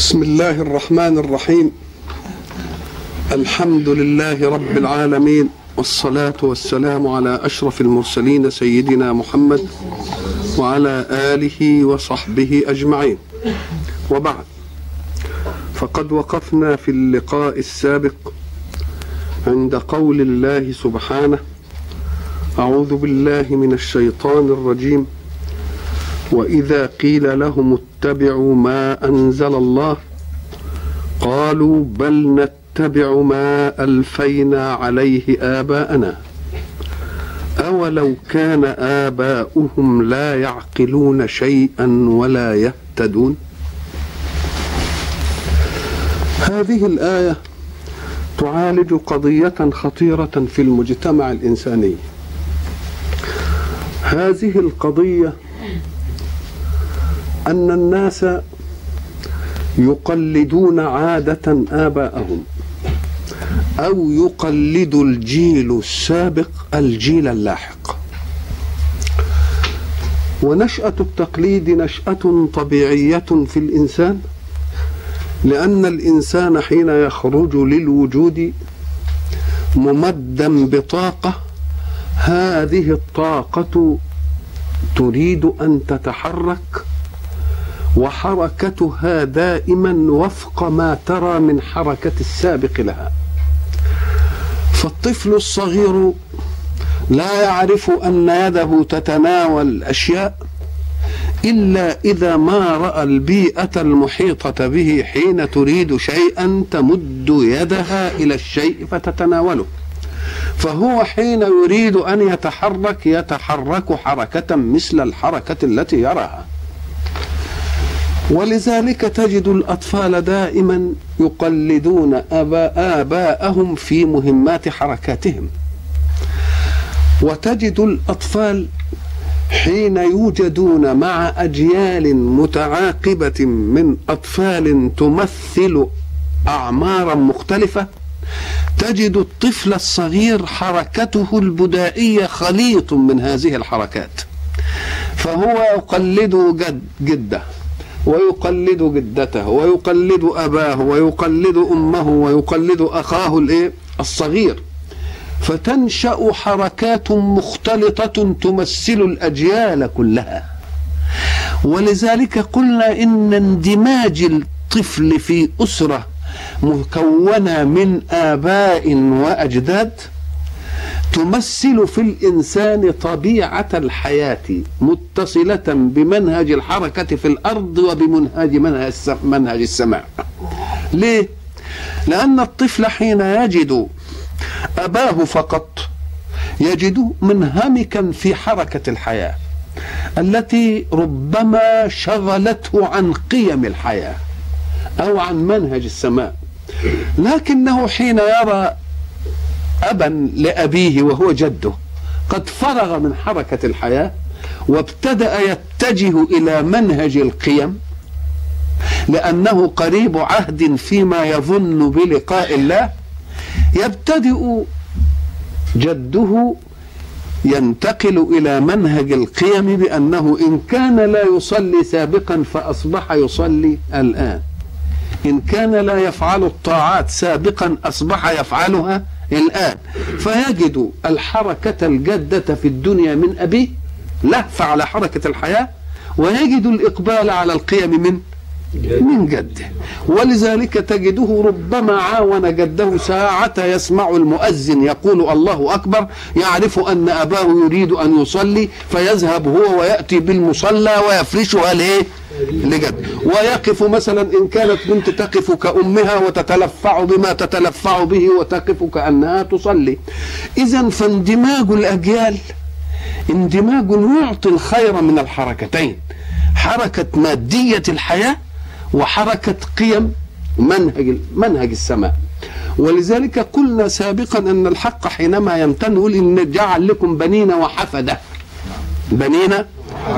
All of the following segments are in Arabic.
بسم الله الرحمن الرحيم. الحمد لله رب العالمين والصلاة والسلام على أشرف المرسلين سيدنا محمد وعلى آله وصحبه أجمعين. وبعد فقد وقفنا في اللقاء السابق عند قول الله سبحانه أعوذ بالله من الشيطان الرجيم. وإذا قيل لهم اتبعوا ما أنزل الله قالوا بل نتبع ما ألفينا عليه آباءنا أولو كان آباؤهم لا يعقلون شيئا ولا يهتدون هذه الآية تعالج قضية خطيرة في المجتمع الإنساني. هذه القضية أن الناس يقلدون عادة آباءهم أو يقلد الجيل السابق الجيل اللاحق. ونشأة التقليد نشأة طبيعية في الإنسان لأن الإنسان حين يخرج للوجود ممدا بطاقة هذه الطاقة تريد أن تتحرك وحركتها دائما وفق ما ترى من حركة السابق لها. فالطفل الصغير لا يعرف أن يده تتناول أشياء إلا إذا ما رأى البيئة المحيطة به حين تريد شيئا تمد يدها إلى الشيء فتتناوله. فهو حين يريد أن يتحرك يتحرك حركة مثل الحركة التي يراها. ولذلك تجد الأطفال دائما يقلدون أباء آباءهم في مهمات حركاتهم. وتجد الأطفال حين يوجدون مع أجيال متعاقبة من أطفال تمثل أعمارا مختلفة تجد الطفل الصغير حركته البدائية خليط من هذه الحركات فهو يقلد جد جدة. ويقلد جدته ويقلد أباه ويقلد أمه ويقلد أخاه الإيه؟ الصغير. فتنشأ حركات مختلطة تمثل الأجيال كلها. ولذلك قلنا إن اندماج الطفل في أسرة مكونة من آباء وأجداد تمثل في الإنسان طبيعة الحياة متصلة بمنهج الحركة في الأرض وبمنهج منهج السماء ليه؟ لأن الطفل حين يجد أباه فقط يجد منهمكا في حركة الحياة التي ربما شغلته عن قيم الحياة أو عن منهج السماء لكنه حين يرى أبا لأبيه وهو جده. قد فرغ من حركة الحياة وابتدأ يتجه إلى منهج القيم لأنه قريب عهد فيما يظن بلقاء الله. يبتدئ جده ينتقل إلى منهج القيم بأنه إن كان لا يصلي سابقا فأصبح يصلي الآن. إن كان لا يفعل الطاعات سابقا أصبح يفعلها الآن. فيجد الحركة الجادة في الدنيا من أبيه لهف على حركة الحياة ويجد الإقبال على القيم من من جده. ولذلك تجده ربما عاون جده ساعة يسمع المؤذن يقول الله أكبر يعرف أن أباه يريد أن يصلي فيذهب هو ويأتي بالمصلى ويفرشها ليه؟ لجد ويقف مثلا إن كانت بنت تقف كأمها وتتلفع بما تتلفع به وتقف كأنها تصلي. إذا فاندماج الأجيال اندماج يعطي الخير من الحركتين. حركة مادية الحياة وحركة قيم منهج منهج السماء. ولذلك قلنا سابقا أن الحق حينما يمتن يقول ان جعل لكم بنين وحفدة. بنين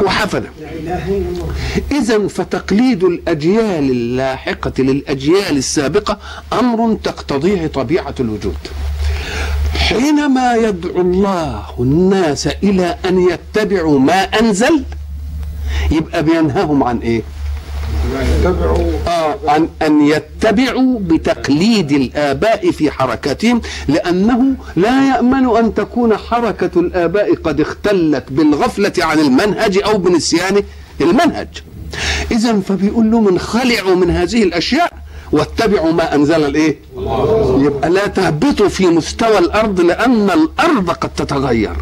وحفده اذا فتقليد الأجيال اللاحقة للأجيال السابقة أمر تقتضيه طبيعة الوجود. حينما يدعو الله الناس إلى أن يتبعوا ما أنزل يبقى بينهاهم عن إيه آه أن, أن يتبعوا بتقليد الآباء في حركاتهم لأنه لا يأمن أن تكون حركة الآباء قد اختلت بالغفلة عن المنهج أو بنسيان المنهج. إذا فبيقول لهم انخلعوا من هذه الأشياء واتبعوا ما أنزل الإيه؟ يبقى لا تهبطوا في مستوى الأرض لأن الأرض قد تتغير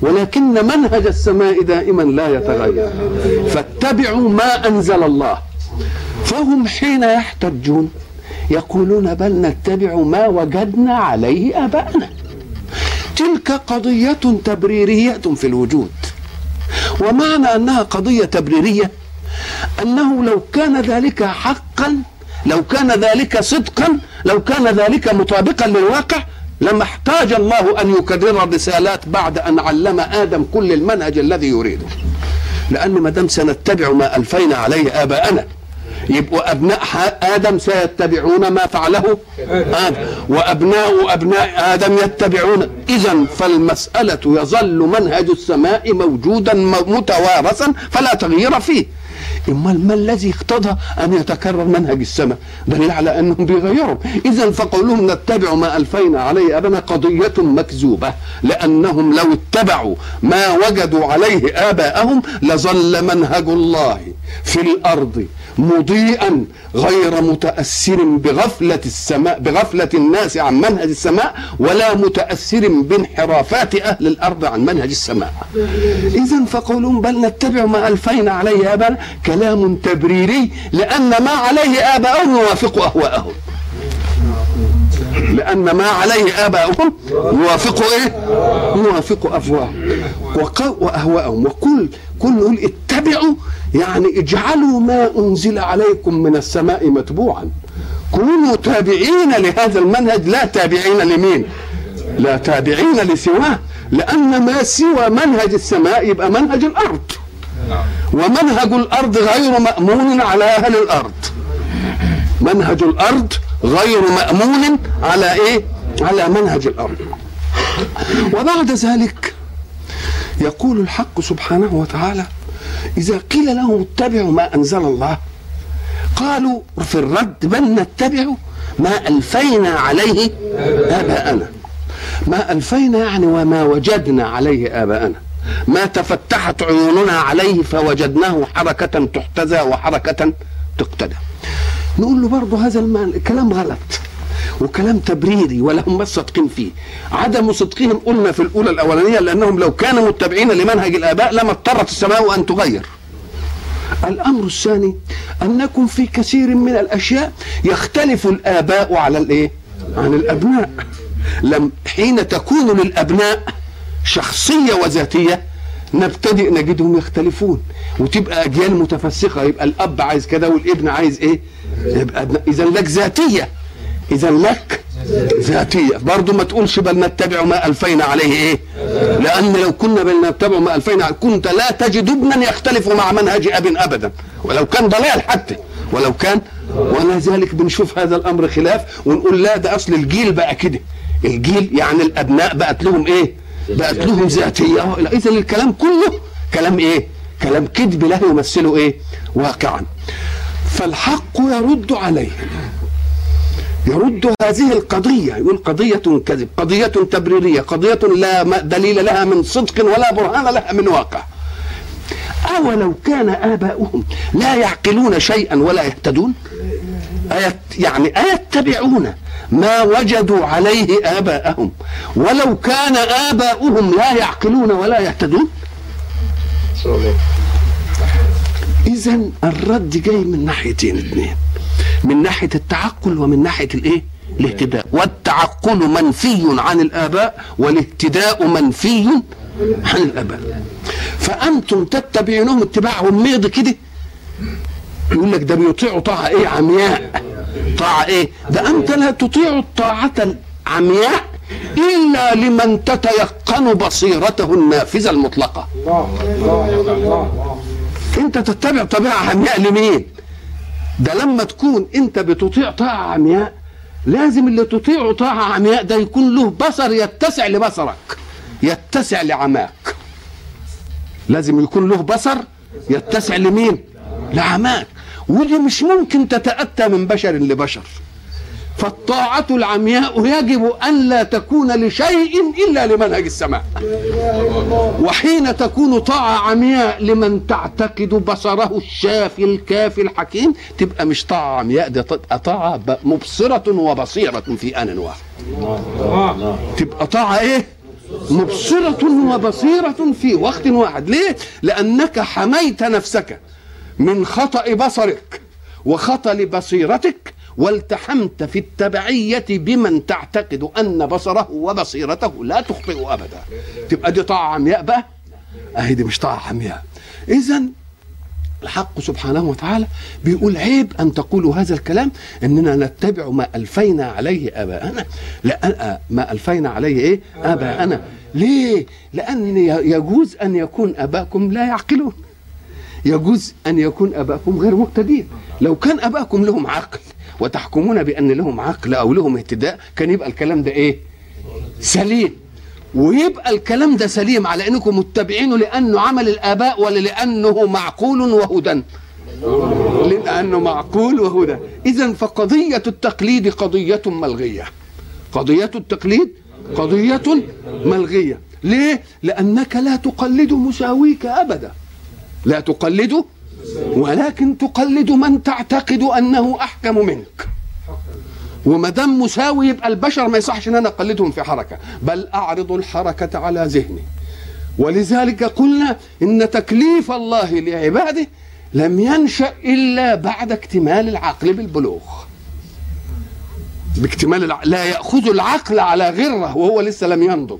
ولكن منهج السماء دائما لا يتغير. فاتبعوا ما أنزل الله. فهم حين يحتجون يقولون بل نتبع ما وجدنا عليه آباءنا. تلك قضية تبريرية في الوجود. ومعنى أنها قضية تبريرية أنه لو كان ذلك حقا لو كان ذلك صدقا لو كان ذلك مطابقا للواقع لما احتاج الله أن يكرر الرسالات بعد أن علم آدم كل المنهج الذي يريده. لأن ما دام سنتبع ما ألفينا عليه آباءنا يبقوا أبناء آدم سيتبعون ما فعله آدم. وأبناء أبناء آدم يتبعون. اذا فالمسألة يظل منهج السماء موجودا متوارثا فلا تغيير فيه. امال ما الذي اقتضى أن يتكرر منهج السماء؟ دليل على أنهم بيغيروا. اذا فقولهم نتبع ما ألفينا عليه ابنا قضية مكذوبة. لأنهم لو اتبعوا ما وجدوا عليه آباءهم لظل منهج الله في الأرض. مضيئا غير متأثر بغفلة السماء بغفلة الناس عن منهج السماء ولا متأثر بانحرافات أهل الأرض عن منهج السماء. اذا فقولهم بل نتبع ما ألفينا عليه ابانا كلام تبريري لأن ما عليه آباؤهم يوافق أهواءهم. لأن ما عليه آباؤهم يوافق إيه؟ يوافق أفواههم وأهواءهم. وكل كل نقول اتبعوا. يعني اجعلوا ما أنزل عليكم من السماء متبوعا. كونوا تابعين لهذا المنهج لا تابعين لمين؟ لا تابعين لسواه. لأن ما سوى منهج السماء يبقى منهج الأرض. ومنهج الأرض غير مأمون على أهل الأرض. منهج الأرض غير مأمون على إيه؟ على منهج الأرض. وبعد ذلك يقول الحق سبحانه وتعالى إذا قيل لهم اتبعوا ما أنزل الله قالوا في الرد بل نتبع؟ ما ألفينا عليه آباءنا. ما ألفينا يعني وما وجدنا عليه آباءنا. ما تفتحت عيوننا عليه فوجدناه حركة تحتذى وحركة تقتدى. نقول له برضه هذا الكلام غلط. وكلام تبريري ولا هم صادقين فيه. عدم صدقهم قلنا في الأولى الأولانية لأنهم لو كانوا متبعين لمنهج الآباء لما اضطرت السماء أن تغير. الأمر الثاني انكم في كثير من الأشياء يختلف الآباء على الإيه؟ عن الأبناء. لم حين تكون للأبناء شخصية وذاتية نبتدئ نجدهم يختلفون. وتبقى أجيال متفسخه يبقى الأب عايز كده والابن عايز إيه؟ يبقى اذا لك ذاتية. إذا لك ذاتية. برضه ما تقولش بل نتبع ما ألفينا عليه إيه؟ لأن لو كنا بل نتبع ما ألفينا كنت لا تجد ابنا يختلف مع منهج أب أبدا. ولو كان ضلال حتى. ولو كان ولذلك بنشوف هذا الأمر خلاف ونقول لا ده أصل الجيل بقى كده. الجيل يعني الأبناء بقت لهم إيه؟ بقت لهم ذاتية. اذا الكلام كله كلام إيه؟ كلام كذب لا يمثله إيه؟ واقعا. فالحق يرد عليه. يرد هذه القضية يقول قضية كذب قضية تبريرية قضية لا دليل لها من صدق ولا برهان لها من واقع. أولو كان آباؤهم لا يعقلون شيئا ولا يهتدون؟ يعني أيتبعون ما وجدوا عليه آباءهم؟ ولو كان آباؤهم لا يعقلون ولا يهتدون؟ إذا الرد جاي من ناحيتين اثنين. من ناحية التعقل ومن ناحية الإيه؟ الاهتداء. والتعقل منفي عن الآباء والاهتداء منفي عن الآباء. فأنتم تتبعونهم اتباعهم ميض كده؟ يقول لك ده بيطيعوا طاعة إيه؟ عمياء. طاعة إيه؟ ده أنت لا تطيع الطاعه العمياء إلا لمن تتيقن بصيرته النافذة المطلقة. أنت تتبع طبيعة عمياء لمين؟ ده لما تكون انت بتطيع طاعه عمياء لازم اللي تطيعه طاعه عمياء ده يكون له بصر يتسع لبصرك يتسع لعماك. لازم يكون له بصر يتسع لمين؟ لعماك. ودي مش ممكن تتأتى من بشر لبشر. فالطاعة العمياء يجب أن لا تكون لشيء إلا لمنهج السماء. وحين تكون طاعة عمياء لمن تعتقد بصره الشافي الكافي الحكيم تبقى مش طاعة عمياء دي تبقى طاعة مبصرة وبصيرة في آن واحد. تبقى طاعة إيه؟ مبصرة وبصيرة في وقت واحد. ليه؟ لأنك حميت نفسك من خطأ بصرك وخطأ بصيرتك والتحمت في التبعية بمن تعتقد أن بصره وبصيرته لا تخطئ أبدا. تبقى دي طاعة عمياء بقى؟ أهي دي مش طاعة عمياء. إذا الحق سبحانه وتعالى بيقول عيب أن تقولوا هذا الكلام إننا نتبع ما ألفينا عليه آباءنا. لا ما ألفينا عليه إيه؟ آباءنا. ليه؟ لأن يجوز أن يكون آباءكم لا يعقلون. يجوز أن يكون آباءكم غير مهتدين. لو كان آباءكم لهم عقل وتحكمون بأن لهم عقل أو لهم اهتداء. كان يبقى الكلام ده إيه؟ سليم. ويبقى الكلام ده سليم على إنكم متبعينه لأنه عمل الآباء ولا لأنه معقول وهدى. لأنه معقول وهدى. اذا فقضية التقليد قضية ملغية. قضية التقليد قضية ملغية. ليه؟ لأنك لا تقلد مساويك أبدا. لا تقلد ولكن تقلد من تعتقد أنه أحكم منك. وما دام مساوي يبقى البشر ما يصحش إن أنا أقلدهم في حركة بل أعرض الحركة على ذهني. ولذلك قلنا إن تكليف الله لعباده لم ينشأ إلا بعد اكتمال العقل بالبلوغ. باكتمال العقل لا يأخذ العقل على غرة وهو لسه لم ينضج.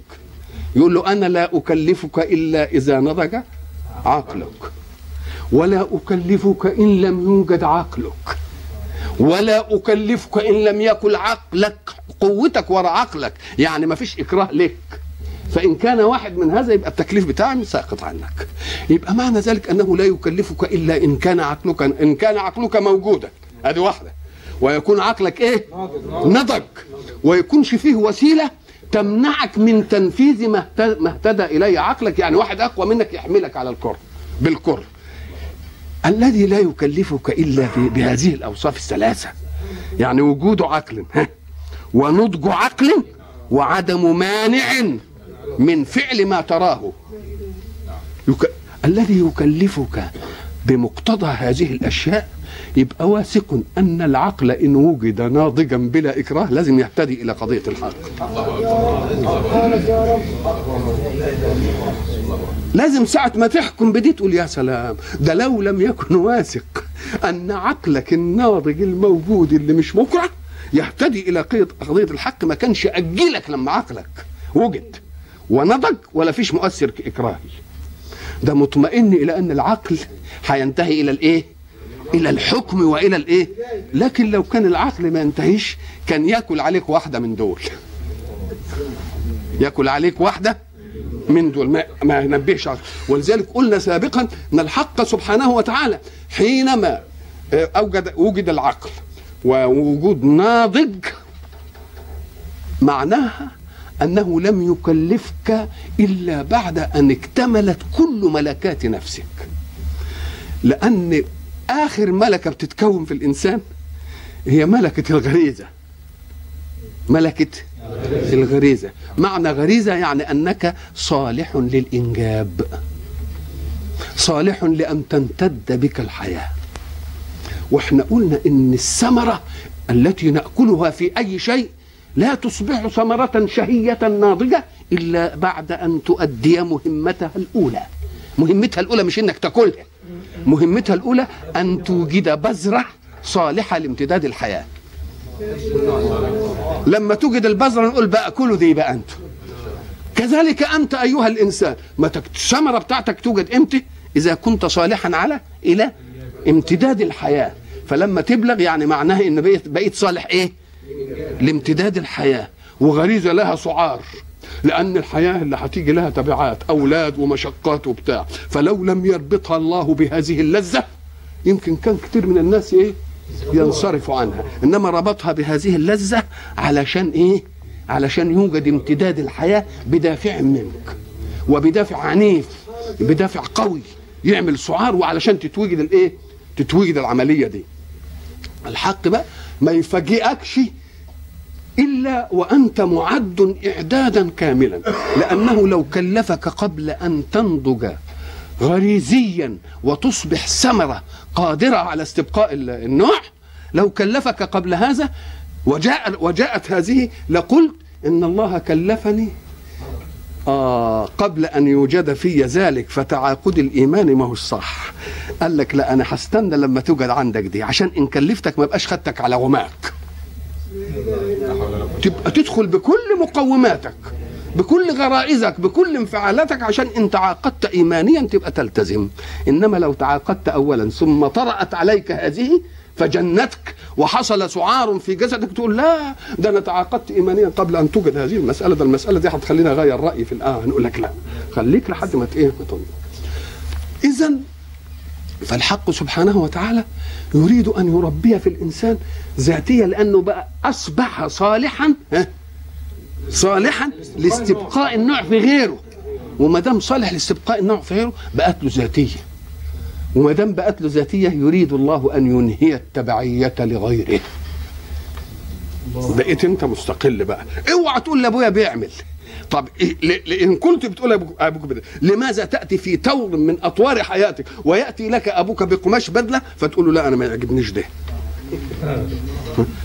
يقول له أنا لا أكلفك إلا إذا نضج عقلك. ولا أكلفك إن لم يوجد عقلك. ولا أكلفك إن لم يكن عقلك قوتك وراء عقلك. يعني ما فيش إكراه لك. فإن كان واحد من هذا يبقى التكليف بتاعي ساقط عنك. يبقى معنى ذلك أنه لا يكلفك إلا إن كان عقلك إن كان عقلك موجودا. هذه واحدة. ويكون عقلك إيه؟ نضج. ويكونش فيه وسيلة تمنعك من تنفيذ ما اهتدى إليه عقلك. يعني واحد أقوى منك يحملك على الكر بالكر الذي لا يكلفك إلا بهذه الأوصاف الثلاثة. يعني وجود عقل ونضج عقل وعدم مانع من فعل ما تراه. يك... الذي يكلفك بمقتضى هذه الأشياء يبقى واثق أن العقل إن وجد ناضجا بلا إكراه لازم يهتدي إلى قضية الحق. لازم ساعة ما تحكم بدي تقول يا سلام ده لو لم يكن واثق أن عقلك الناضج الموجود اللي مش مكره يهتدي إلى قضية الحق ما كانش أجلك لما عقلك وجد ونضج ولا فيش مؤثر إكراهي ده مطمئن إلى أن العقل هينتهي إلى الإيه؟ إلى الحكم وإلى الإيه؟ لكن لو كان العقل ما ينتهيش كان يأكل عليك واحدة من دول يأكل عليك واحدة من دول ما, ما ينبهش ولذلك قلنا سابقا إن الحق سبحانه وتعالى حينما اوجد وجد العقل ووجود ناضج معناها أنه لم يكلفك إلا بعد أن اكتملت كل ملكات نفسك لأن آخر ملكة بتتكون في الإنسان هي ملكة الغريزة. ملكة الغريزة. معنى غريزة يعني أنك صالح للإنجاب. صالح لأن تمتد بك الحياة. وإحنا قلنا إن الثمرة التي نأكلها في أي شيء لا تصبح ثمرة شهية ناضجة إلا بعد أن تؤدي مهمتها الأولى. مهمتها الأولى مش إنك تأكلها. مهمتها الأولى أن توجد بذرة صالحة لامتداد الحياة. لما توجد البذرة نقول بقى كلوا دي بقى أنتم كذلك أنت أيها الإنسان ما الثمرة بتاعتك توجد إمتى؟ إذا كنت صالحا على إلى امتداد الحياة. فلما تبلغ يعني معناها إن بقيت صالح إيه؟ لامتداد الحياة. وغريزة لها سعار. لأن الحياة اللي هتيجي لها تبعات أولاد ومشقات وبتاع. فلو لم يربطها الله بهذه اللذة يمكن كان كتير من الناس إيه؟ ينصرف عنها. إنما ربطها بهذه اللذة علشان إيه؟ علشان يوجد امتداد الحياة بدافع منك. وبدافع عنيف بدافع قوي. يعمل سعار وعلشان تتوجد الايه تتوجد العملية دي. الحق بقى ما يفاجئكش إلا وأنت معد إعدادا كاملا لأنه لو كلفك قبل أن تنضج غريزيا وتصبح ثمرة قادرة على استبقاء النوع لو كلفك قبل هذا وجاء وجاءت هذه لقلت إن الله كلفني آه قبل أن يوجد في ذلك فتعاقد الإيمان ما هو الصح. قال لك لا أنا هستنى لما توجد عندك دي عشان إن كلفتك ما بقاش خدتك على غماك تبقى تدخل بكل مقوماتك بكل غرائزك بكل انفعالاتك عشان إن تعاقدت ايمانيا تبقى تلتزم. إنما لو تعاقدت اولا ثم طرأت عليك هذه فجنتك وحصل سعار في جسدك تقول لا ده أنا تعاقدت ايمانيا قبل أن توجد هذه المسألة. ده المسألة دي هتخليني أغير رأيي في الآن. هنقول لك لا. خليك لحد ما إيه اذا فالحق سبحانه وتعالى يريد أن يربي في الإنسان ذاتية لأنه بقى أصبح صالحا صالحا لاستبقاء النوع في غيره. وما دام صالح لاستبقاء النوع في غيره بقت له ذاتية. وما دام بقت له ذاتية يريد الله أن ينهي التبعية لغيره. بقيت أنت مستقل بقى. اوعى تقول لأبويا بيعمل. طب إيه ان كنت بتقول أبوك بدل لماذا تأتي في تور من أطوار حياتك ويأتي لك أبوك بقماش بدلة فتقول له لا أنا ما يعجبنيش ده؟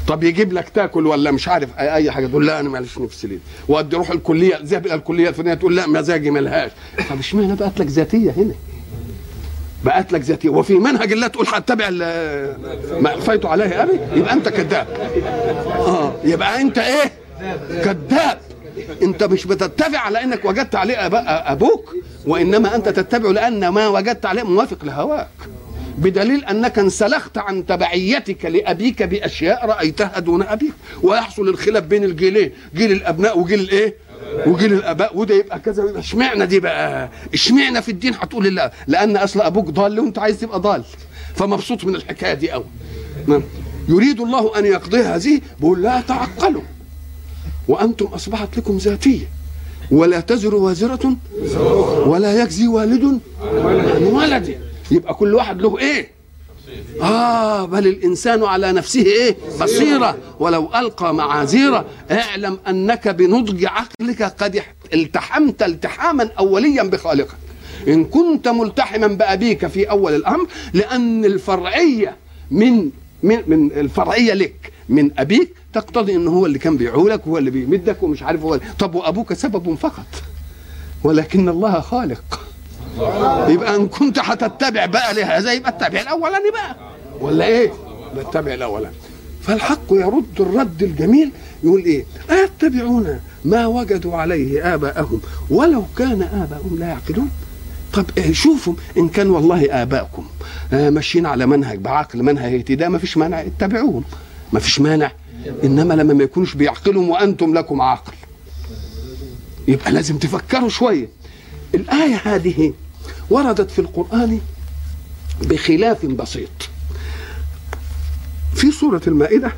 طب يجيب لك تاكل ولا مش عارف اي حاجة تقول لا أنا معلش نفسي ليه؟ وأدي روح الكلية ذهب إلى الكلية الفلانية تقول لا مزاجي ملهاش. طب اشمعنى بقت لك ذاتية هنا؟ بقت لك ذاتية. وفي منهج الله تقول هتبع ما الفيت عليه أبي؟ يبقى أنت كذاب. آه يبقى أنت إيه؟ كذاب. انت مش بتتبع على انك وجدت عليه أبوك وانما انت تتبع لأن ما وجدت عليه موافق لهواك. بدليل انك انسلخت عن تبعيتك لابيك باشياء رايتها دون ابيك. ويحصل الخلاف بين الجيلين جيل الابناء وجيل الايه؟ وجيل الاباء. وده يبقى كذا اشمعنى دي بقى؟ اشمعنى في الدين؟ هتقول لا لأن اصل أبوك ضال وانت عايز تبقى ضال. فمبسوط من الحكاية دي قوي نعم. يريد الله أن يقضي هذه؟ بيقول لا تعقلوا. وأنتم أصبحت لكم ذاتية. ولا تزر وازرة ولا يجزي والد عن ولده يبقى كل واحد له إيه؟ آه بل الإنسان على نفسه إيه؟ بصيرة. ولو ألقى معاذيرة اعلم أنك بنضج عقلك قد التحمت التحاما أوليا بخالقك. إن كنت ملتحما بأبيك في أول الأمر لأن الفرعية من من من الفرعية لك من أبيك تقتضي أنه هو اللي كان بيعولك وهو اللي بيمدك ومش عارف هو طب وأبوك سبب فقط. ولكن الله خالق. يبقى إن كنت هتتبع بقى لهذا يبقى اتبع الأولاني بقى. ولا إيه؟ اتبع الأولاني. فالحق يرد الرد الجميل يقول إيه؟ أيتبعون ما وجدوا عليه آباءهم؟ ولو كان آباءهم لا يعقلون. طب إيه شوفوا إن كان والله آباءكم آه ماشيين على منهج بعقل منهج اهتداء ما فيش مانع اتبعوهم. ما فيش مانع إنما لما ما يكونوش بيعقلوا وأنتم لكم عقل يبقى لازم تفكروا شوية. الآية هذه وردت في القرآن بخلاف بسيط. في سورة المائدة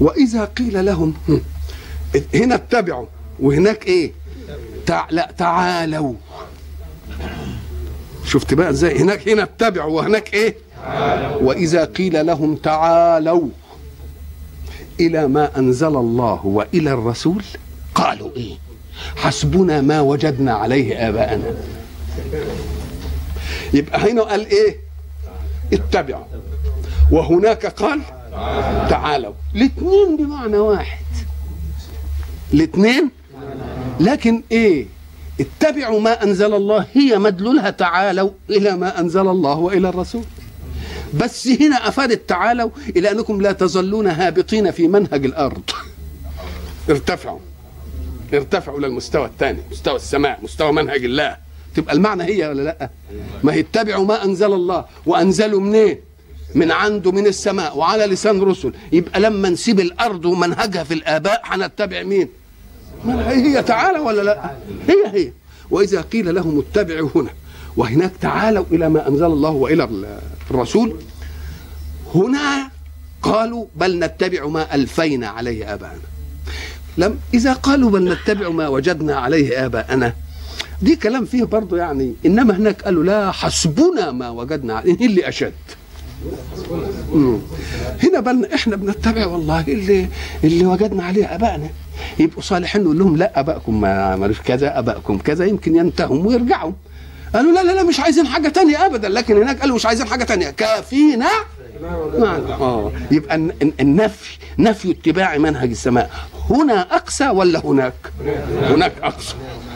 وإذا قيل لهم هنا اتبعوا وهناك إيه؟ تع... لا تعالوا. شفت بقى إزاي؟ هناك هنا اتبعوا وهناك إيه؟ وإذا قيل لهم تعالوا. إلى ما أنزل الله وإلى الرسول؟ قالوا إيه. حسبنا ما وجدنا عليه آباءنا. يبقى هنا قال إيه؟ اتبعوا. وهناك قال تعالوا. الاثنين بمعنى واحد. الاثنين؟ لكن إيه؟ اتبعوا ما أنزل الله. هي مدلولها تعالوا إلى ما أنزل الله وإلى الرسول. بس هنا افادت تعالوا إلى أنكم لا تظلون هابطين في منهج الأرض. ارتفعوا. ارتفعوا للمستوى الثاني مستوى السماء مستوى منهج الله. تبقى المعنى هي ولا لأ؟ ما هي اتبعوا ما أنزل الله. وأنزلوا منين؟ من عنده من السماء. وعلى لسان رسل. يبقى لما نسيب الأرض ومنهجها في الآباء هنتبع مين؟ هي تعالى ولا لأ؟ هي هي. وإذا قيل لهم اتبعوا هنا وهناك تعالوا إلى ما أنزل الله وإلى الرسول هنا قالوا بل نتبع ما ألفينا عليه آباءنا. لم إذا قالوا بل نتبع ما وجدنا عليه آباءنا دي كلام فيه برضه يعني إنما هناك قالوا لا حسبنا ما وجدنا عليه اللي أشد؟ مم. هنا بل إحنا بنتبع والله اللي اللي وجدنا عليه ابائنا يبقوا صالحين نقول لهم لا ابائكم ما كذا ابائكم كذا يمكن ينتهوا ويرجعوا. قالوا لا لا لا مش عايزين حاجة تانية ابدا. لكن هناك قالوا مش عايزين حاجة تانية. كافينا ما آه. يبقى الن- الن- النفي نفي اتباع منهج السماء. هنا أقسى ولا هناك؟ هناك أقسى.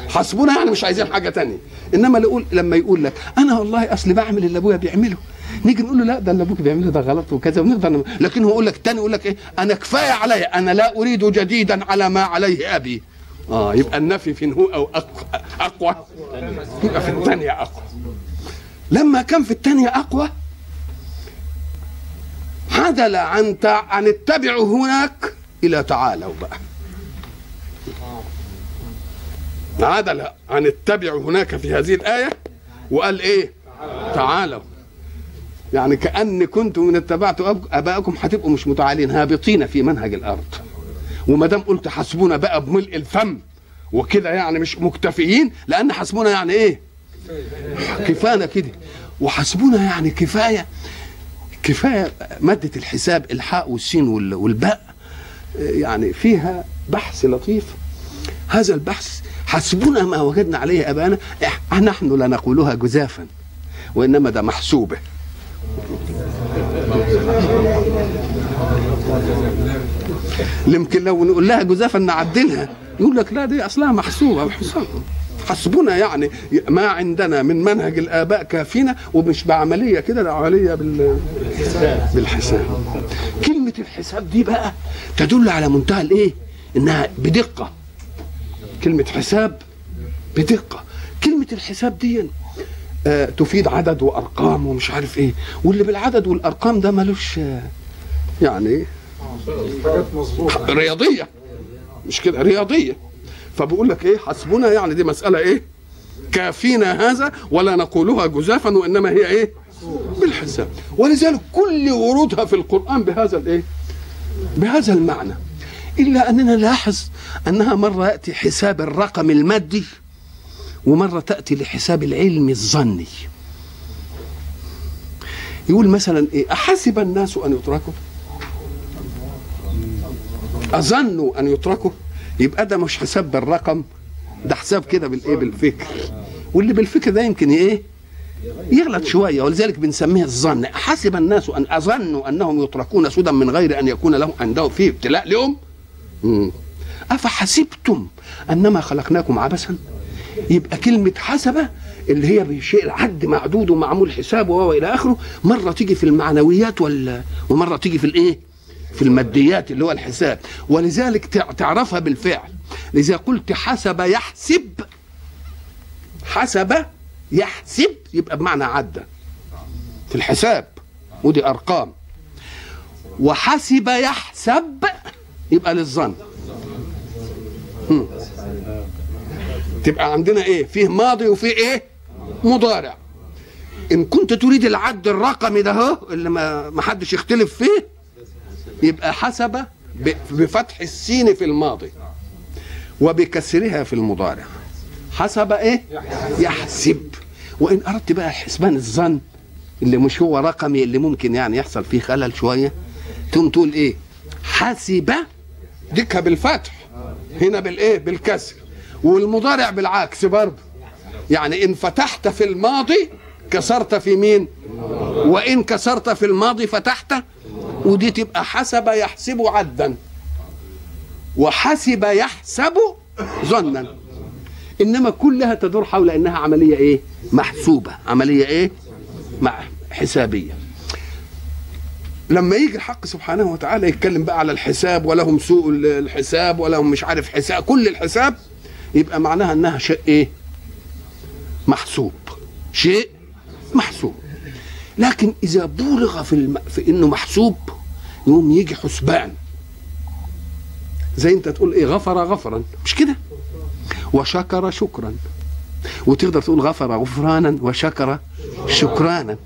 حسبنا يعني مش عايزين حاجة تانية. إنما يقول لما يقول لك أنا والله أصل بعمل اللي أبويا بيعمله. نيجي نقول له لا ده اللي أبوك بيعمله ده غلط وكذا ونقدر. لكن هو يقول لك تاني يقول لك إيه؟ أنا كفاية عليا. أنا لا أريد جديدا على ما عليه أبي. آه. يبقى النفي في هو أو أق- أقوى. يبقى في الثانية أقوى. لما كان في الثانية أقوى عدل عن. عن اتبعوا هناك إلى تعالوا بقى. عدل عن اتبعوا هناك في هذه الآية وقال إيه؟ تعالوا. يعني كان كنتم من اتبعتوا أب- ابائكم هتبقوا مش متعالين هابطين في منهج الأرض. وما دام قلت حسبونا بقى بملء الفم وكده يعني مش مكتفيين لأن حسبونا يعني إيه؟ كفانا كده. وحسبونا يعني كفاية كفاية مادة الحساب الحاء والسين وال- والباء يعني فيها بحث لطيف. هذا البحث حسبنا ما وجدنا عليه أبانا نحن لا نقولها جزافا وإنما ده محسوبة. يمكن لو نقول لها جزافا نعدلها. يقول لك لا دي اصلها محسوبة حساب. حسبنا يعني ما عندنا من منهج الآباء كافينا ومش بعملية كده ده عملية بال بالحساب. كلمة الحساب دي بقى تدل على منتهى الإيه؟ إنها بدقة. كلمة حساب بدقة. كلمة الحساب دي آه تفيد عدد وأرقام ومش عارف إيه. واللي بالعدد والأرقام ده ملوش يعني رياضية. مش كده رياضية. فبقول لك إيه حسبنا يعني دي مسألة إيه كافينا هذا ولا نقولها جزافا وإنما هي إيه بالحساب. ولذلك كل ورودها في القرآن بهذا الإيه بهذا المعنى. إلا أننا نلاحظ أنها مرة يأتي حساب الرقم المادي ومرة تأتي لحساب العلم الظني. يقول مثلا إيه أحسب الناس أن يتركوا؟ أظنوا أن يتركوا؟ يبقى ده مش حساب بالرقم ده حساب كده بالإيه؟ بالفكر. واللي بالفكر ده يمكن إيه؟ يغلط شوية ولذلك بنسميها الظن. حسب الناس أن أظنوا أنهم يتركون سدى من غير أن يكون لهم عندهم فيه ابتلاء لهم. أفحسبتم أنما خلقناكم عبثا؟ يبقى كلمة حسبة اللي هي بشيء العد معدود ومعمول حساب وهو إلى آخره مرة تيجي في المعنويات ولا ومرة تيجي في الإيه؟ في الماديات اللي هو الحساب. ولذلك تع- تعرفها بالفعل. لذا قلت حسب يحسب. حسب يحسب. يبقى بمعنى عدى في الحساب. ودي أرقام. وحسب يحسب. يبقى للظن. تبقى عندنا إيه؟ فيه ماضي وفيه إيه؟ مضارع. إن كنت تريد العد الرقمي ده اللي ما حدش يختلف فيه يبقى حسب بفتح السين في الماضي وبكسرها في المضارع. حسب إيه؟ يحسب. وإن أردت بقى حسبان الظن اللي مش هو رقمي اللي ممكن يعني يحصل فيه خلل شوية تقوم تقول إيه؟ حسب ديكها بالفتح هنا بالايه بالكسر. والمضارع بالعكس برضه. يعني إن فتحت في الماضي كسرت في مين؟ وإن كسرت في الماضي فتحت ودي تبقى حسب يحسب عدا وحسب يحسب ظنا. إنما كلها تدور حول إنها عملية إيه؟ محسوبة. عملية إيه؟ مع حسابية. لما يجي الحق سبحانه وتعالى يتكلم بقى على الحساب ولهم سوء الحساب ولهم مش عارف حساب كل الحساب يبقى معناها إنها شيء إيه؟ محسوب. شيء محسوب. لكن إذا بولغ في, الم... في إنه محسوب يقوم يجي حسبان. زي أنت تقول إيه غفر غفرا. مش كده؟ وشكر شكرا. وتقدر تقول غفر غفرانا وشكر شكرانا.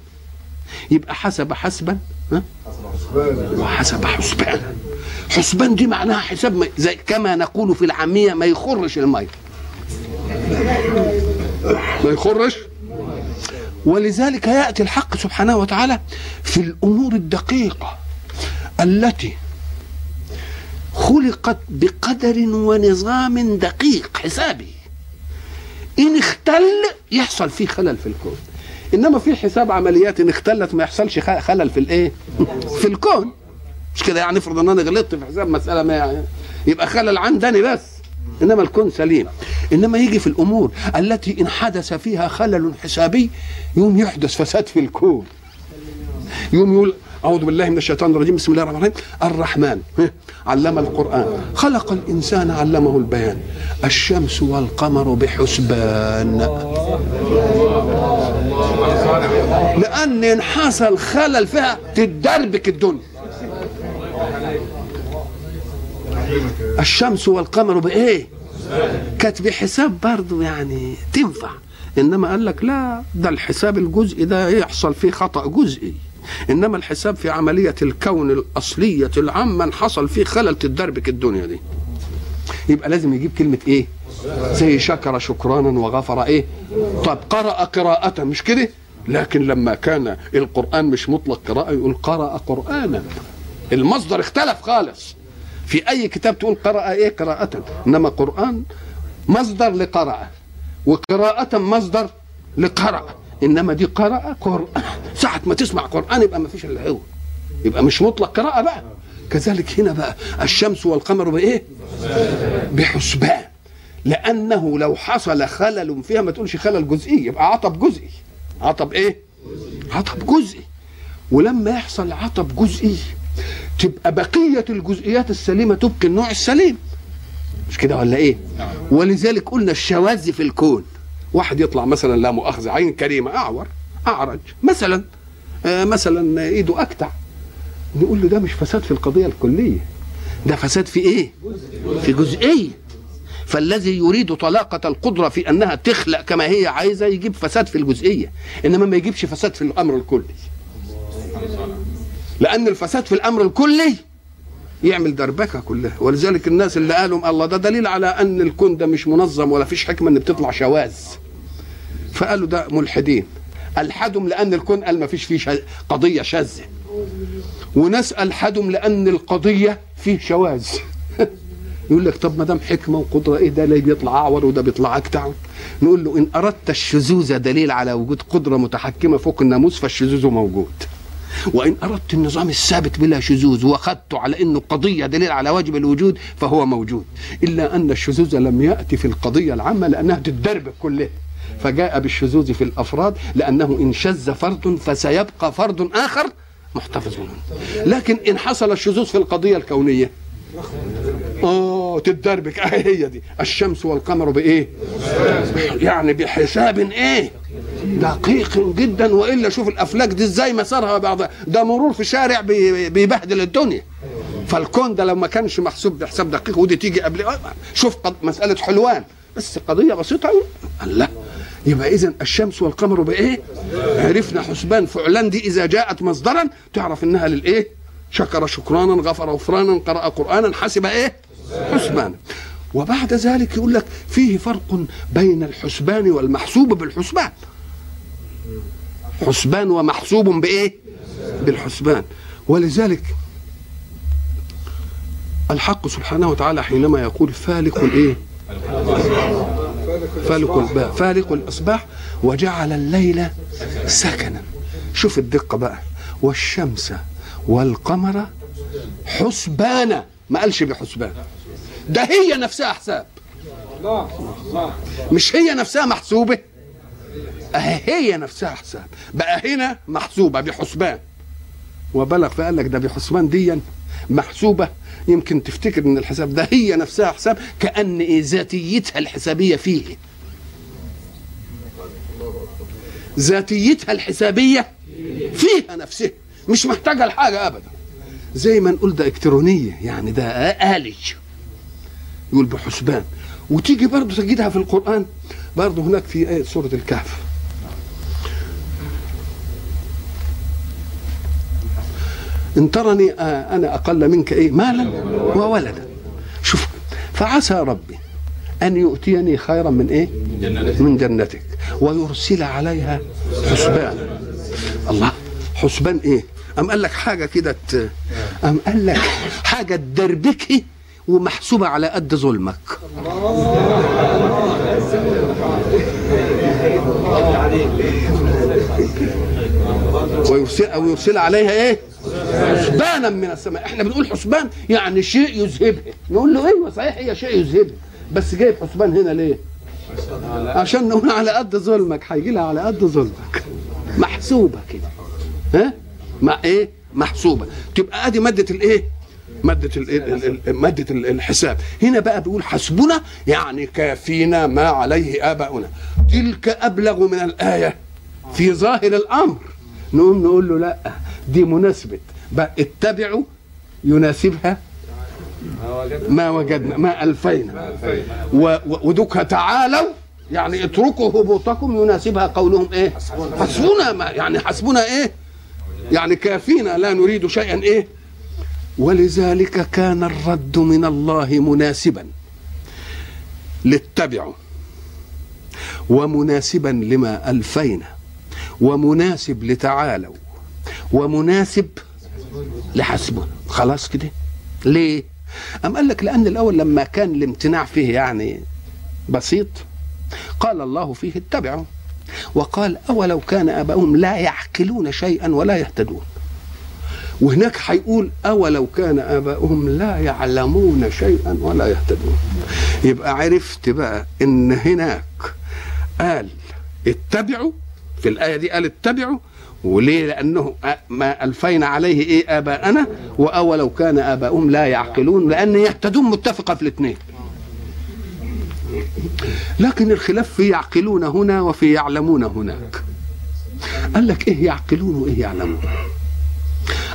يبقى حسب حسبا؟ وحسب حسبانا حسبان دي معناها حساب زي كما نقول في العامية ما يخرش المية. ما يخرش؟ ولذلك يأتي الحق سبحانه وتعالى في الأمور الدقيقة التي خلقت بقدر ونظام دقيق حسابي. إن اختل يحصل فيه خلل في الكون. إنما في حساب عمليات إن اختلت ما يحصلش خلل في الإيه؟ في الكون. مش كده يعني؟ افرض إن أنا غلطت في حساب مسألة ما يعني. يبقى خلل عندني بس. إنما الكون سليم. إنما يجي في الأمور التي إن حدث فيها خلل حسابي يوم يحدث فساد في الكون. يوم يقول أعوذ بالله من الشيطان الرجيم بسم الله الرحمن الرحيم. الرحمن علم القرآن. خلق الإنسان علمه البيان. الشمس والقمر بحسبان. لأن إن حصل خلل فيها تدربك الدنيا. الشمس والقمر بإيه؟ كانت بحساب برضه يعني تنفع. إنما قال لك لا ده الحساب الجزئي ده يحصل فيه خطأ جزئي. إنما الحساب في عملية الكون الأصلية العامة حصل فيه خلل تدربك الدنيا دي. يبقى لازم يجيب كلمة إيه؟ زي شكر شكرانا وغفر إيه؟ طب قرأ قراءة مش كده؟ لكن لما كان القرآن مش مطلق قراءة يقول قرأ قرآنا. المصدر اختلف خالص. في أي كتاب تقول قرأ إيه؟ قراءة. إنما قرآن مصدر لقرأ وقراءة مصدر لقرأ إنما دي قراءة قرآن. ساعة ما تسمع قرآن يبقى ما فيش إلا هو. يبقى مش مطلق قراءة بقى. كذلك هنا بقى الشمس والقمر بإيه؟ بحسبان. لأنه لو حصل خلل فيها ما تقولش خلل جزئي يبقى عطب جزئي. عطب إيه؟ عطب جزئي. ولما يحصل عطب جزئي تبقى بقية الجزئيات السليمة تبقي النوع السليم. مش كده ولا إيه؟ ولذلك قلنا الشواذ في الكون. واحد يطلع مثلا لا مؤاخذة عين كريمة أعور أعرج مثلا آه مثلا إيده أكتع. نقول له ده مش فساد في القضية الكلية. ده فساد في إيه؟ في جزئية. فالذي يريد طلاقة القدرة في أنها تخلق كما هي عايزة يجيب فساد في الجزئية إنما ما يجيبش فساد في الأمر الكلي. لأن الفساد في الأمر الكلي يعمل دربكة كلها. ولذلك الناس اللي قالوا الله ده دليل على أن الكون ده مش منظم ولا فيش حكمة إن بتطلع شواذ. فقالوا ده ملحدين. ألحدهم لأن الكون قال ما فيش فيه قضية شاذة. وناس ألحدهم لأن القضية فيه شواذ. يقول لك طب ما دام حكمة وقدرة إيه ده اللي بيطلع أعور وده بيطلع أكتع؟ نقول له إن أردت الشذوذ دليل على وجود قدرة متحكمة فوق الناموس فالشذوذ موجود. وإن أردت النظام الثابت بلا شذوذ واخذته على إنه قضية دليل على واجب الوجود فهو موجود. إلا أن الشذوذ لم يأتي في القضية العامة لأنها تتدرب كلها فجاء بالشذوذ في الأفراد لأنه إن شذ فرد فسيبقى فرد آخر محتفظ لكن إن حصل الشذوذ في القضية الكونية آه تتدربك. آه هي دي. الشمس والقمر بإيه؟ يعني بحساب إيه؟ دقيق جدا وإلا شوف الأفلاك دي إزاي مسارها بعض. ده مرور في شارع بيبهدل الدنيا. فالكون ده لو ما كانش محسوب بحساب دقيق ودي تيجي قبل شوف مسألة حلوان. بس قضية بسيطة لا يبقى اذا الشمس والقمر بإيه؟ عرفنا حسبان فعلان دي إذا جاءت مصدرا تعرف إنها للإيه؟ شكر شكرانا غفر غفرانا قرأ قرآنا حسب إيه؟ حسبانا وبعد ذلك يقول لك فيه فرق بين الحسبان والمحسوب بالحسبان. حسبان ومحسوب بإيه؟ بالحسبان. ولذلك الحق سبحانه وتعالى حينما يقول فالق الإيه؟ فالق الباء فالق الأصباح وجعل الليل سكنا. شوف الدقة بقى. والشمس والقمر حسبانا ما قالش بحسبان. ده هي نفسها حساب. مش هي نفسها محسوبة. هي نفسها حساب. بقى هنا محسوبة بحسبان. وبلغ فقال لك ده بحسبان ديا محسوبة. يمكن تفتكر إن الحساب ده هي نفسها حساب كأن ذاتيتها الحسابية فيه. ذاتيتها الحسابية فيها نفسها. مش محتاجة لحاجة ابدا. زي ما نقول ده إلكترونية يعني ده آلي يقول بحسبان. وتيجي برضه تجدها في القرآن. برضه هناك في آية سورة الكهف. إن ترني أنا أقل منك إيه؟ مالا وولدا. شوف فعسى ربي أن يؤتيني خيرا من إيه؟ من جنتك ويرسل عليها حسبان الله حسبان إيه؟ أم قال لك حاجة كده أم قال لك حاجة تدربكي ومحسوبة على قد ظلمك. ويرسل أو يرسل عليها إيه؟ حسبانا من السماء. إحنا بنقول حسبان يعني شيء يذهبها نقول له أيوه صحيح هي شيء يذهبها بس جايب حسبان هنا ليه؟ عشان نقول على قد ظلمك. هيجي لها على قد ظلمك. محسوبة كده. ها؟ مع إيه؟ محسوبة. تبقى أدي مادة الإيه؟ مادة مادة ال- الحساب. هنا بقى بيقول حسبنا يعني كافينا ما عليه آباؤنا. تلك أبلغ من الآية في ظاهر الأمر. نقوم نقول له لا دي مناسبة. بقى اتبعوا يناسبها ما وجدنا ما ألفينا. و- و- ودك تعالوا يعني اتركوا هبوطكم يناسبها قولهم إيه؟ حسبنا ما يعني حسبنا إيه؟ يعني كافينا لا نريد شيئا إيه؟ ولذلك كان الرد من الله مناسبا. لاتبعوا. ومناسبا لما ألفينا. ومناسب لتعالوا. ومناسب لحسبنا خلاص كده؟ ليه؟ أم قال لك لأن الأول لما كان الامتناع فيه يعني بسيط قال الله فيه اتبعوا. وقال أولو كان آباؤهم لا يعقلون شيئا ولا يهتدون. وهناك هيقول أولو كان آباؤهم لا يعلمون شيئا ولا يهتدون. يبقى عرفت بقى إن هناك قال اتبعوا في الآية دي قال اتبعوا وليه؟ لأنه ما ألفينا عليه إيه آباءنا وأولو كان آباؤهم لا يعقلون لأن يهتدون متفقة في الاثنين. لكن الخلاف في يعقلون هنا وفي يعلمون هناك. قال لك إيه يعقلون وإيه يعلمون؟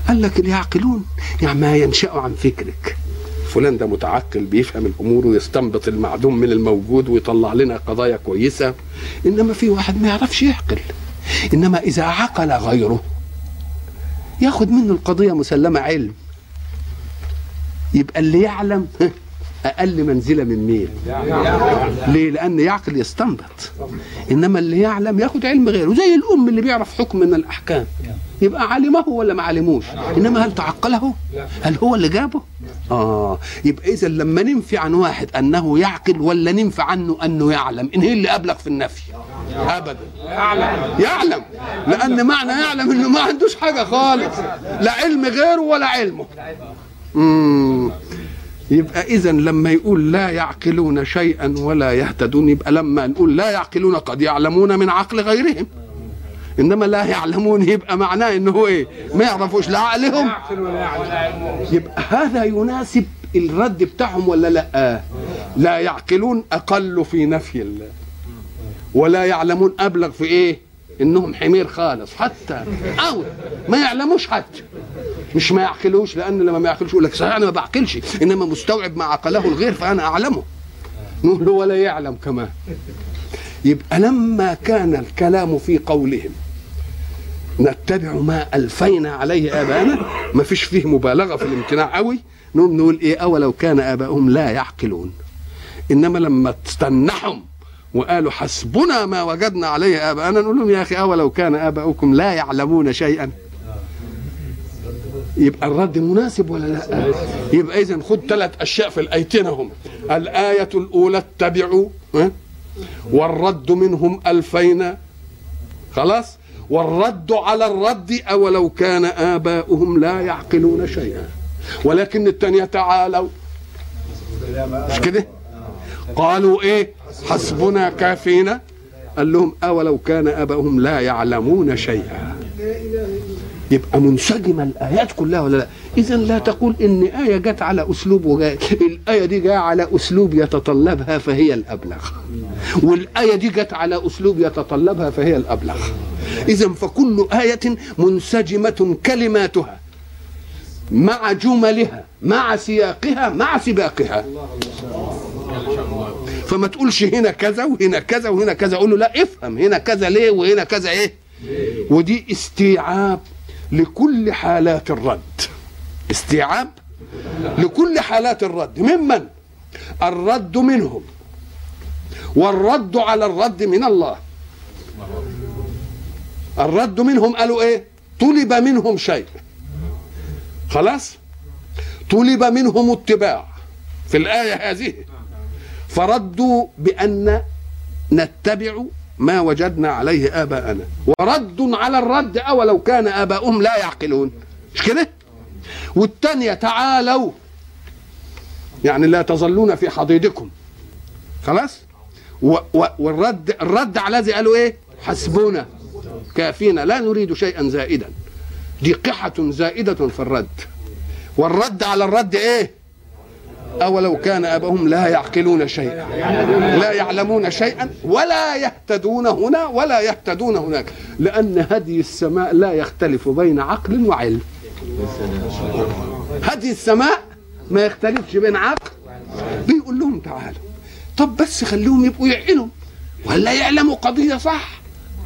قال لك اللي يعقلون يعني ما ينشأ عن فكرك. فلان ده متعقل بيفهم الأمور ويستنبط المعدوم من الموجود ويطلع لنا قضايا كويسة. إنما في واحد ما يعرفش يعقل. إنما إذا عقل غيره ياخد منه القضية مسلمة علم. يبقى اللي يعلم أقل منزلة من مين ليه؟ لأن يعقل يستنبط. إنما اللي يعلم ياخد علم غيره. زي الأم اللي بيعرف حكم من الأحكام. يبقى علمه ولا ما علموش. إنما هل تعقله؟ هل هو اللي جابه؟ آه. يبقى إذا لما ننفي عن واحد أنه يعقل ولا ننفي عنه أنه يعلم إن هي اللي أبلغ في النفي. ابدا. يعلم. يعلم لأن معنى يعلم إنه ما عندوش حاجة خالص. لا علم غيره ولا علمه. امم يبقى اذا لما يقول لا يعقلون شيئا ولا يهتدون يبقى لما نقول لا يعقلون قد يعلمون من عقل غيرهم. إنما لا يعلمون يبقى معناه إن هو إيه؟ ما يعرفوش لا عقلهم. يبقى هذا يناسب الرد بتاعهم ولا لا؟ لا يعقلون أقل في نفي الله ولا يعلمون أبلغ في إيه؟ إنهم حمير خالص حتى أو ما يعلموش حتى. مش ما يعقلوش لأن لما ما يعقلوش يقول لك صحيح أنا ما بعقلش إنما مستوعب ما عقله الغير فأنا أعلمه. نقول له ولا يعلم كمان. يبقى لما كان الكلام في قولهم نتبع ما ألفينا عليه ابانا ما فيش فيه مبالغة في الامتناع قوي نقول إيه أولو كان آباؤهم لا يعقلون. إنما لما تستنحهم وقالوا حسبنا ما وجدنا عليه آباءنا. نقول لهم يا أخي أولو كان آباؤكم لا يعلمون شيئا. يبقى الرد مناسب ولا لا؟ يبقى اذا خد ثلاث أشياء في الأيتين هم. الآية الأولى اتبعوا؟ والرد منهم الفينا خلاص؟ والرد على الرد أولو كان آباؤهم لا يعقلون شيئا. ولكن الثانية تعالوا. مش كده؟ قالوا إيه؟ حسبنا كافينا. قال لهم أولو كان أباؤهم لا يعلمون شيئا. يبقى منسجمة الآيات كلها ولا لا؟ إذا لا تقول إن آية جت على أسلوب وجاء الآية دي جاء على أسلوب يتطلبها فهي الأبلغ. والآية دي جت على أسلوب يتطلبها فهي الأبلغ. إذا فكل آية منسجمة كلماتها مع جملها مع سياقها مع سباقها. فما تقولش هنا كذا وهنا كذا وهنا كذا. قول له لا افهم هنا كذا ليه وهنا كذا إيه؟ ودي استيعاب لكل حالات الرد. استيعاب لكل حالات الرد. ممن؟ الرد منهم. والرد على الرد من الله. الرد منهم قالوا إيه؟ طلب منهم شيء. خلاص؟ طلب منهم اتباع. في الآية هذه فردوا بأن نتبع ما وجدنا عليه آباءنا. ورد على الرد أولو كان آباؤهم لا يعقلون. مش كده؟ والتانية تعالوا. يعني لا تظلون في حضيضكم. خلاص؟ و و والرد الرد على الذي قالوا إيه؟ حسبنا كافينا. لا نريد شيئا زائدا. دي قحة زائدة في الرد. والرد على الرد إيه؟ أولو كان أباهم لا يعقلون شيئا. لا يعلمون شيئا ولا يهتدون هنا ولا يهتدون هناك. لأن هدي السماء لا يختلف بين عقل وعلم. هدي السماء ما يختلفش بين عقل. بيقول لهم تعالوا. طب بس خليهم يبقوا يعقلوا. ولا يعلموا قضية صح؟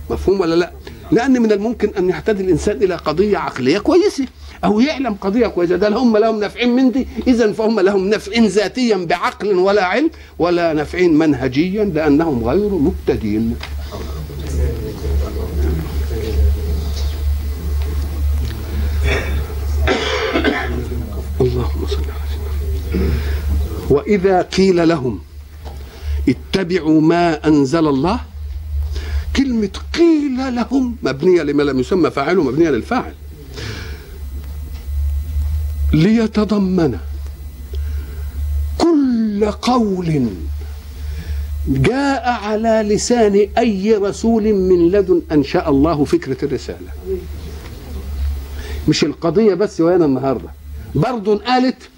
مفهوم ولا لا؟ لأن من الممكن أن يهتدي الإنسان إلى قضية عقلية كويسة. أو يعلم قضية كويسة. ده هم لهم نافعين من دي إذا فهم لهم نفع ذاتيا بعقل ولا علم ولا نافعين منهجيا لأنهم غير مهتدين اللهم صل على سيدنا وإذا قيل لهم اتبعوا ما أنزل الله كلمة قيل لهم مبنية لما لم يسمى فاعله مبنية للفاعل. ليتضمن كل قول جاء على لسان أي رسول من لدن أنشأ الله فكرة الرسالة. مش القضية بس وأنا النهاردة. برضو قالت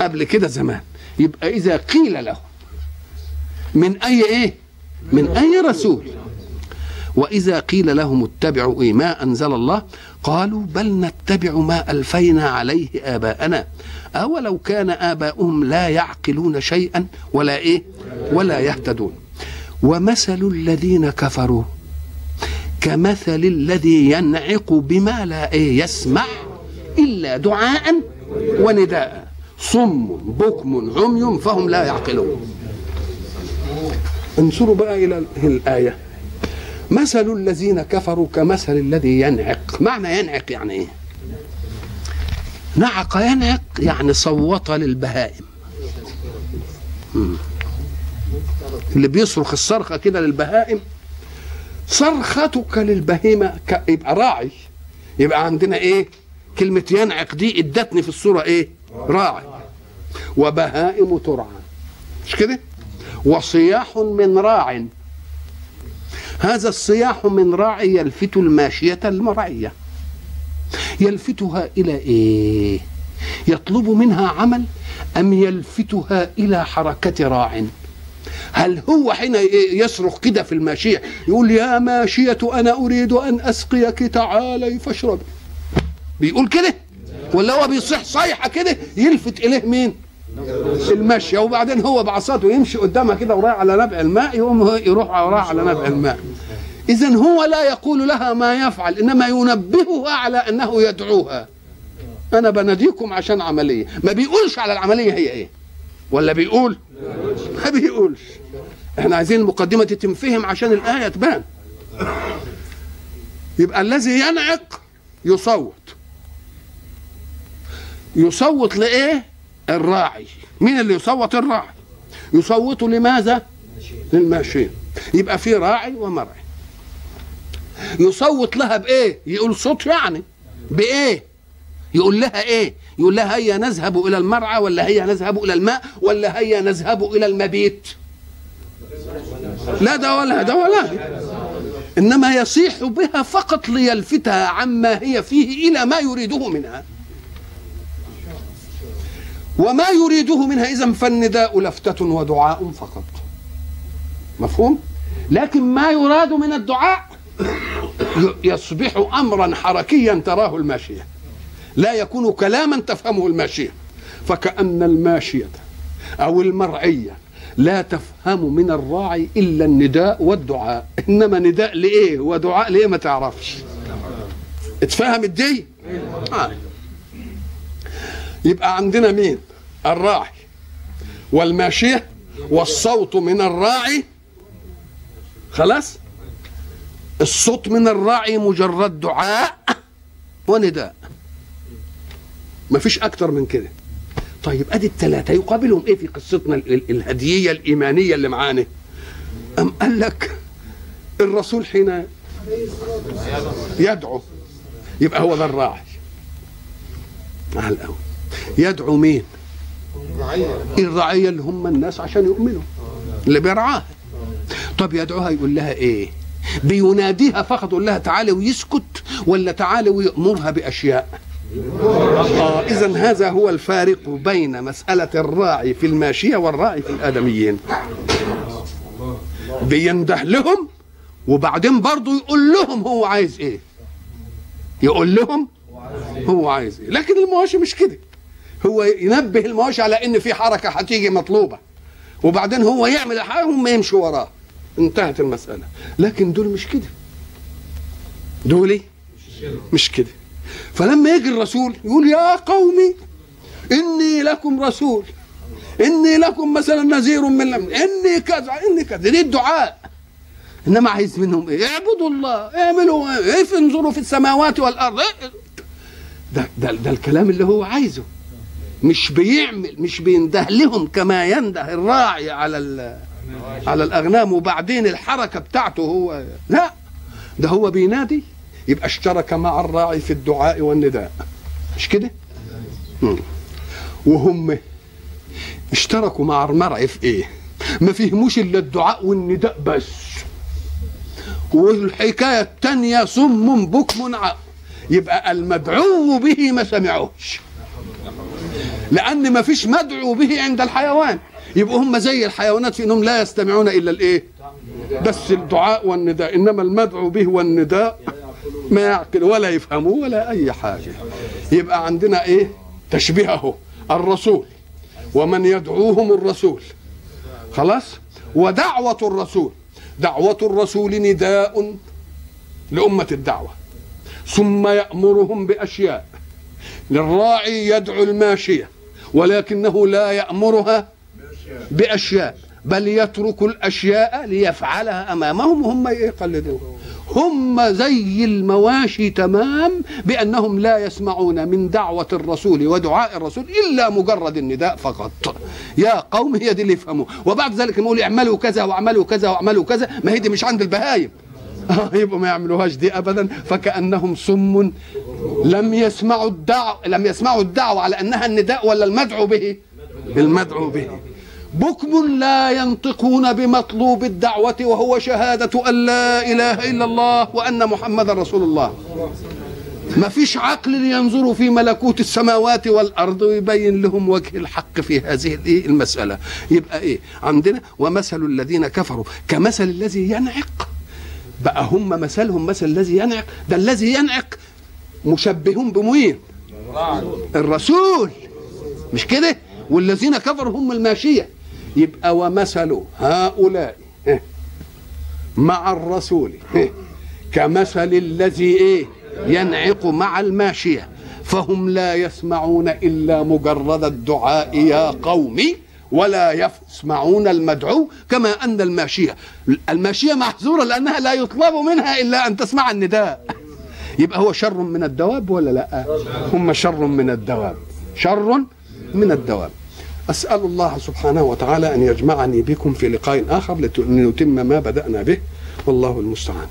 قبل كده زمان. يبقى إذا قيل له من أي إيه؟ من أي رسول. وإذا قيل لهم اتبعوا إيه؟ ما أنزل الله. قالوا بل نتبع ما ألفينا عليه آباءنا. أولو كان آباؤهم لا يعقلون شيئا ولا إيه؟ ولا يهتدون. ومثل الذين كفروا كمثل الذي ينعق بما لا إيه يسمع إلا دعاء ونداء. صم بكم عمي فهم لا يعقلون. انظروا بقى إلى الآية. مثل الذين كفروا كمثل الذي ينعق. معنى ينعق يعني إيه؟ نعق ينعق يعني صوت للبهائم. اللي بيصرخ الصرخة كده للبهائم صرختك للبهيمة. يبقى راعي. يبقى عندنا إيه؟ كلمة ينعق دي إدتني في الصورة إيه؟ راعي. وبهائم ترعى. مش كده؟ وصياح من راع. هذا الصياح من راعي يلفت الماشية المرعية. يلفتها إلى إيه؟ يطلب منها عمل أم يلفتها إلى حركة راع؟ هل هو حين يصرخ كده في الماشية يقول يا ماشية أنا أريد أن أسقيك تعالي فاشربي بيقول كده؟ ولا هو بيصيح صيحة كده؟ يلفت إليه مين؟ المشي وبعدين هو بعصاته يمشي قدامها كده ورايح على نبع الماء يقوم يروح ورايح على نبع الماء. اذا هو لا يقول لها ما يفعل إنما ينبهها على أنه يدعوها. أنا بناديكم عشان عملية. ما بيقولش على العملية هي إيه. ولا بيقول؟ ما بيقولش. إحنا عايزين المقدمه تتنفهم عشان الآية تبان. يبقى الذي ينعق يصوت. يصوت لإيه؟ الراعي. مين اللي يصوت الراعي؟ يصوت لماذا؟ للماشيين يبقى في راعي ومرعي. يصوت لها بإيه؟ يقول صوت يعني. بإيه؟ يقول لها إيه؟ يقول لها هيا نذهب إلى المرعى ولا هيا نذهب إلى الماء ولا هيا نذهب إلى المبيت. لا ده ولا ده ولا. ده إنما يصيح بها فقط ليلفتها عما هي فيه إلى ما يريده منها. وما يريده منها إذا فالنداء لفتة ودعاء فقط. مفهوم؟ لكن ما يراد من الدعاء يصبح امرا حركيا تراه الماشية. لا يكون كلاما تفهمه الماشية. فكأن الماشية أو المرعية لا تفهم من الراعي إلا النداء والدعاء. إنما نداء لإيه؟ ودعاء لإيه ما تعرفش؟ اتفهم الدي آه. يبقى عندنا مين؟ الراعي. والماشية والصوت من الراعي. خلاص؟ الصوت من الراعي مجرد دعاء ونداء. مفيش أكتر من كده. طيب أدي الثلاثه يقابلهم إيه في قصتنا ال- ال- الهدييه الإيمانية اللي معانا؟ أم قال لك الرسول حين يدعو يبقى هو ده الراعي. على الأول. يدعو مين؟ الرعيه اللي هم الناس عشان يؤمنوا. اللي بيرعاها. طب يدعوها يقول لها إيه؟ بيناديها فقط يقول لها تعالي ويسكت ولا تعالي ويأمرها بأشياء. آه إذا هذا هو الفارق بين مسألة الراعي في الماشية والراعي في الآدميين. بينده لهم وبعدين برضه يقول لهم هو عايز إيه؟ يقول لهم هو عايز إيه؟ لكن المواشي مش كده. هو ينبه المواشي على إن في حركة هتيجي مطلوبة. وبعدين هو يعمل حاجة هم يمشوا وراه. انتهت المسألة. لكن دول مش كده. دول؟ مش كده. فلما يجي الرسول يقول يا قومي إني لكم رسول. إني لكم مثلا نذير من لم إني كذا إني كذا. دي الدعاء. إنما عايز منهم إيه؟ اعبدوا الله. اعملوا إيه؟ انظروا في السماوات والأرض. إيه؟ ده, ده ده الكلام اللي هو عايزه. مش بيعمل مش بينده لهم كما ينده الراعي على على الأغنام وبعدين الحركة بتاعته هو لا ده هو بينادي يبقى اشترك مع الراعي في الدعاء والنداء. مش كده. وهم اشتركوا مع المرعي في إيه؟ ما فهموش إلا الدعاء والنداء بس. والحكاية الثانية صم بكم عق يبقى المدعو به ما سمعوش. لأن ما فيش مدعو به عند الحيوان. يبقوا هم زي الحيوانات في انهم لا يستمعون إلا الإيه؟ بس الدعاء والنداء. إنما المدعو به والنداء ما يعقل ولا يفهموه ولا أي حاجة. يبقى عندنا إيه؟ تشبيهه الرسول. ومن يدعوهم الرسول. خلاص؟ ودعوة الرسول. دعوة الرسول نداء لأمة الدعوة. ثم يأمرهم بأشياء. للراعي يدعو الماشية. ولكنه لا يأمرها بأشياء بل يترك الأشياء ليفعلها أمامهم وهم يقلدون. هم زي المواشي تمام بأنهم لا يسمعون من دعوة الرسول ودعاء الرسول إلا مجرد النداء فقط. يا قوم هي دي اللي يفهموه وبعد ذلك يقول اعملوا كذا واعملوا كذا واعملوا كذا. ما هي دي مش عند البهايم. يبقوا ما يعملوهاش دي ابدا فكأنهم صم لم يسمعوا الدعوة لم يسمعوا الدعوة على أنها النداء ولا المدعو به. المدعو به. بكم لا ينطقون بمطلوب الدعوة وهو شهادة أن لا إله إلا الله وأن محمد رسول الله. ما فيش عقل لينظروا في ملكوت السماوات والأرض ويبين لهم وجه الحق في هذه المسألة. يبقى إيه؟ عندنا ومثل الذين كفروا كمثل الذي ينعق. بقى هم مثلهم مثل الذي ينعق ده الذي ينعق مشبهون بمين؟ الرسول. مش كده؟ والذين كفروا هم الماشية. يبقى ومثل هؤلاء إيه؟ مع الرسول إيه؟ كمثل الذي إيه؟ ينعق مع الماشية. فهم لا يسمعون إلا مجرد الدعاء يا قومي. ولا يسمعون المدعو كما أن الماشية. الماشية محظورة لأنها لا يطلب منها إلا أن تسمع النداء. يبقى هو شر من الدواب ولا لا؟ هم شر من الدواب. شر من الدواب. أسأل الله سبحانه وتعالى أن يجمعني بكم في لقاء آخر لنتم ما بدأنا به. والله المستعان.